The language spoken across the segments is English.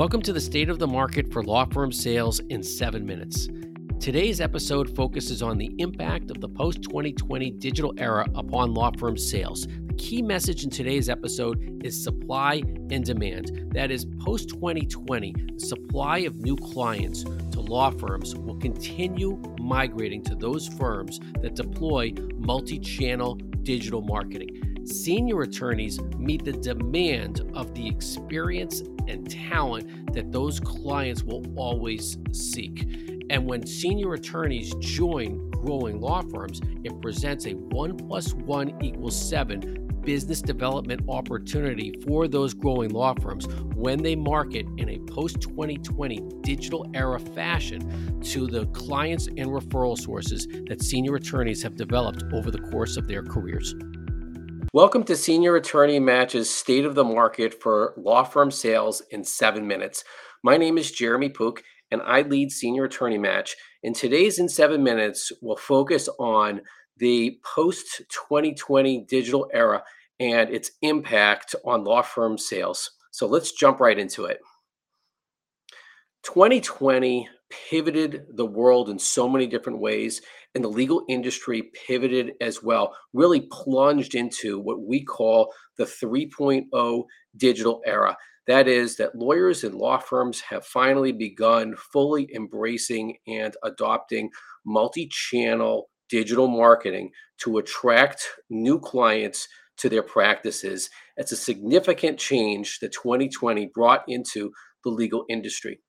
Welcome to the state of the market for law firm sales in seven minutes. Today's episode focuses on the impact of the post 2020 digital era upon law firm sales. The key message in today's episode is supply and demand. That is, post 2020, the supply of new clients to law firms will continue migrating to those firms that deploy multi channel digital marketing senior attorneys meet the demand of the experience and talent that those clients will always seek. And when senior attorneys join growing law firms, it presents a one plus one equals seven business development opportunity for those growing law firms when they market in a post 2020 digital era fashion to the clients and referral sources that senior attorneys have developed over the course of their careers. Welcome to Senior Attorney Match's State of the Market for Law Firm Sales in Seven Minutes. My name is Jeremy Pook, and I lead Senior Attorney Match. In today's In Seven Minutes, we'll focus on the post 2020 digital era and its impact on law firm sales. So let's jump right into it. 2020 pivoted the world in so many different ways and the legal industry pivoted as well, really plunged into what we call the 3.0 digital era. That is, that lawyers and law firms have finally begun fully embracing and adopting multi channel digital marketing to attract new clients to their practices. It's a significant change that 2020 brought into the legal industry.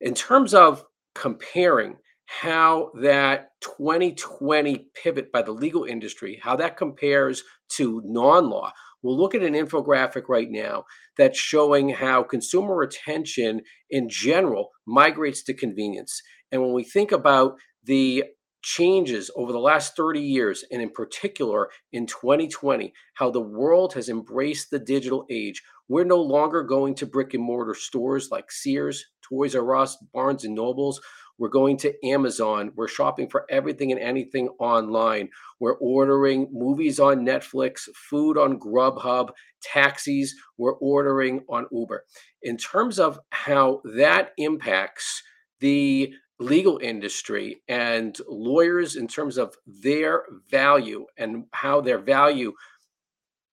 In terms of comparing how that 2020 pivot by the legal industry, how that compares to non-law. We'll look at an infographic right now that's showing how consumer attention in general migrates to convenience. And when we think about the changes over the last 30 years, and in particular in 2020, how the world has embraced the digital age. We're no longer going to brick and mortar stores like Sears, Toys R Us, Barnes and Nobles. We're going to Amazon. We're shopping for everything and anything online. We're ordering movies on Netflix, food on Grubhub, taxis. We're ordering on Uber. In terms of how that impacts the legal industry and lawyers in terms of their value and how their value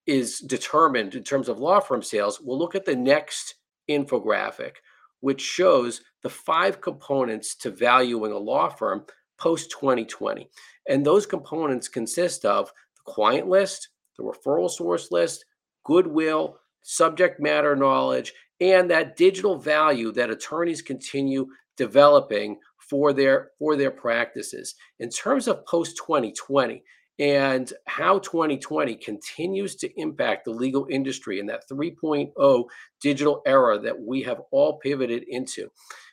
is determined in terms of law firm sales, we'll look at the next infographic, which shows the five components to valuing a law firm post 2020. And those components consist of the client list, the referral source list, goodwill, subject matter knowledge, and that digital value that attorneys continue developing for their for their practices. In terms of post 2020, and how 2020 continues to impact the legal industry in that 3.0 digital era that we have all pivoted into.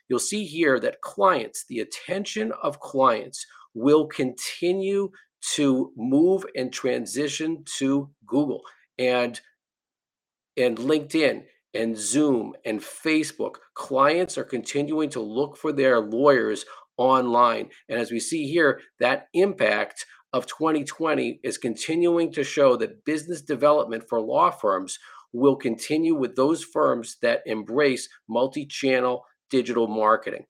You'll see here that clients, the attention of clients, will continue to move and transition to Google and and LinkedIn and Zoom and Facebook. Clients are continuing to look for their lawyers online. And as we see here, that impact of 2020 is continuing to show that business development for law firms will continue with those firms that embrace multi channel digital marketing.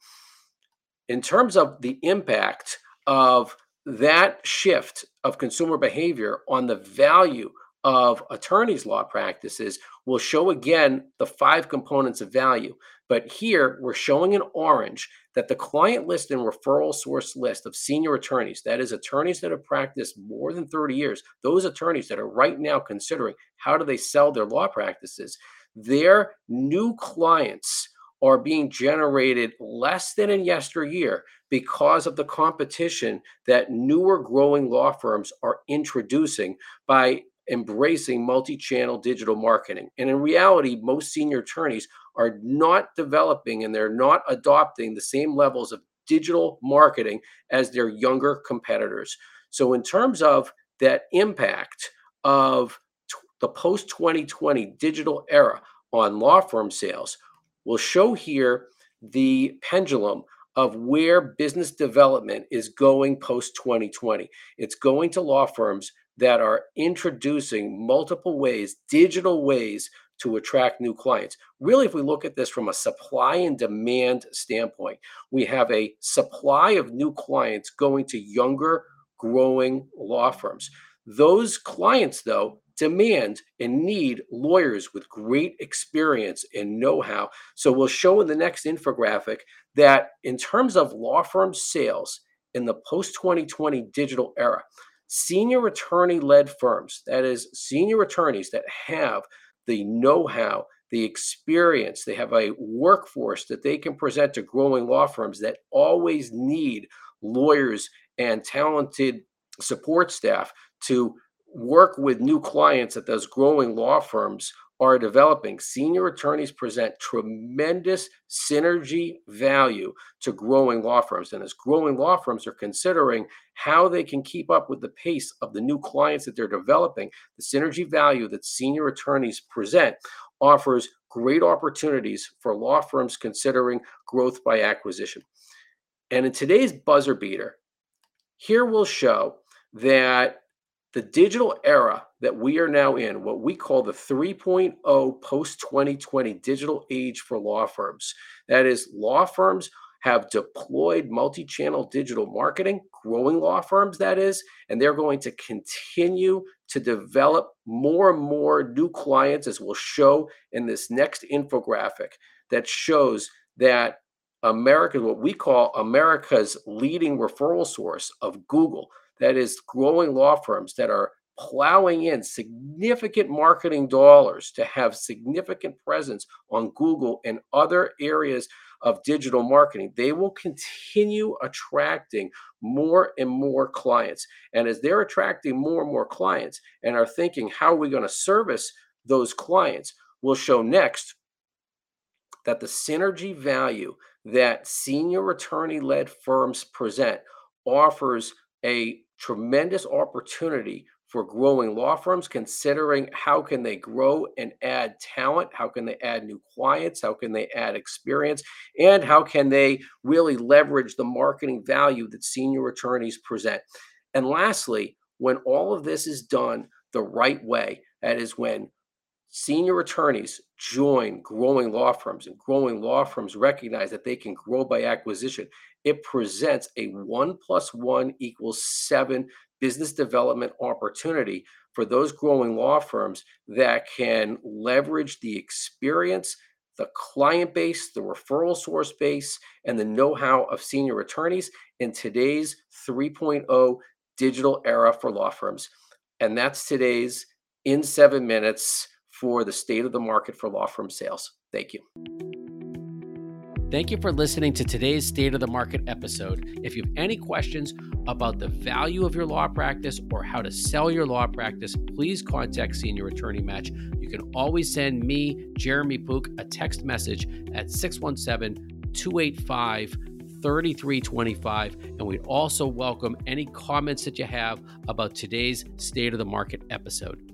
In terms of the impact of that shift of consumer behavior on the value of attorneys' law practices, we'll show again the five components of value. But here we're showing in orange that the client list and referral source list of senior attorneys, that is, attorneys that have practiced more than 30 years, those attorneys that are right now considering how do they sell their law practices, their new clients are being generated less than in yesteryear because of the competition that newer growing law firms are introducing by embracing multi channel digital marketing. And in reality, most senior attorneys are not developing and they're not adopting the same levels of digital marketing as their younger competitors. So, in terms of that impact of t- the post 2020 digital era on law firm sales, we'll show here the pendulum of where business development is going post 2020. It's going to law firms that are introducing multiple ways, digital ways to attract new clients. Really, if we look at this from a supply and demand standpoint, we have a supply of new clients going to younger, growing law firms. Those clients, though, demand and need lawyers with great experience and know how. So, we'll show in the next infographic that in terms of law firm sales in the post 2020 digital era, senior attorney led firms, that is, senior attorneys that have the know how, the experience, they have a workforce that they can present to growing law firms that always need lawyers and talented support staff to work with new clients at those growing law firms are developing. Senior attorneys present tremendous synergy value to growing law firms. And as growing law firms are considering how they can keep up with the pace of the new clients that they're developing, the synergy value that senior attorneys present offers great opportunities for law firms considering growth by acquisition. And in today's buzzer beater, here we'll show that the digital era that we are now in, what we call the 3.0 post 2020 digital age for law firms, that is, law firms have deployed multi channel digital marketing, growing law firms, that is, and they're going to continue to develop more and more new clients, as we'll show in this next infographic that shows that America, what we call America's leading referral source of Google, that is growing law firms that are plowing in significant marketing dollars to have significant presence on Google and other areas of digital marketing, they will continue attracting more and more clients. And as they're attracting more and more clients and are thinking, how are we going to service those clients? We'll show next that the synergy value that senior attorney led firms present offers a tremendous opportunity for growing law firms considering how can they grow and add talent how can they add new clients how can they add experience and how can they really leverage the marketing value that senior attorneys present. And lastly when all of this is done the right way that is when senior attorneys join growing law firms and growing law firms recognize that they can grow by acquisition it presents a one plus one equals seven business development opportunity for those growing law firms that can leverage the experience the client base the referral source base and the know-how of senior attorneys in today's 3.0 digital era for law firms and that's today's in seven minutes for the state of the market for law firm sales. Thank you. Thank you for listening to today's State of the Market episode. If you have any questions about the value of your law practice or how to sell your law practice, please contact Senior Attorney Match. You can always send me, Jeremy Pook, a text message at 617 285 3325. And we also welcome any comments that you have about today's State of the Market episode.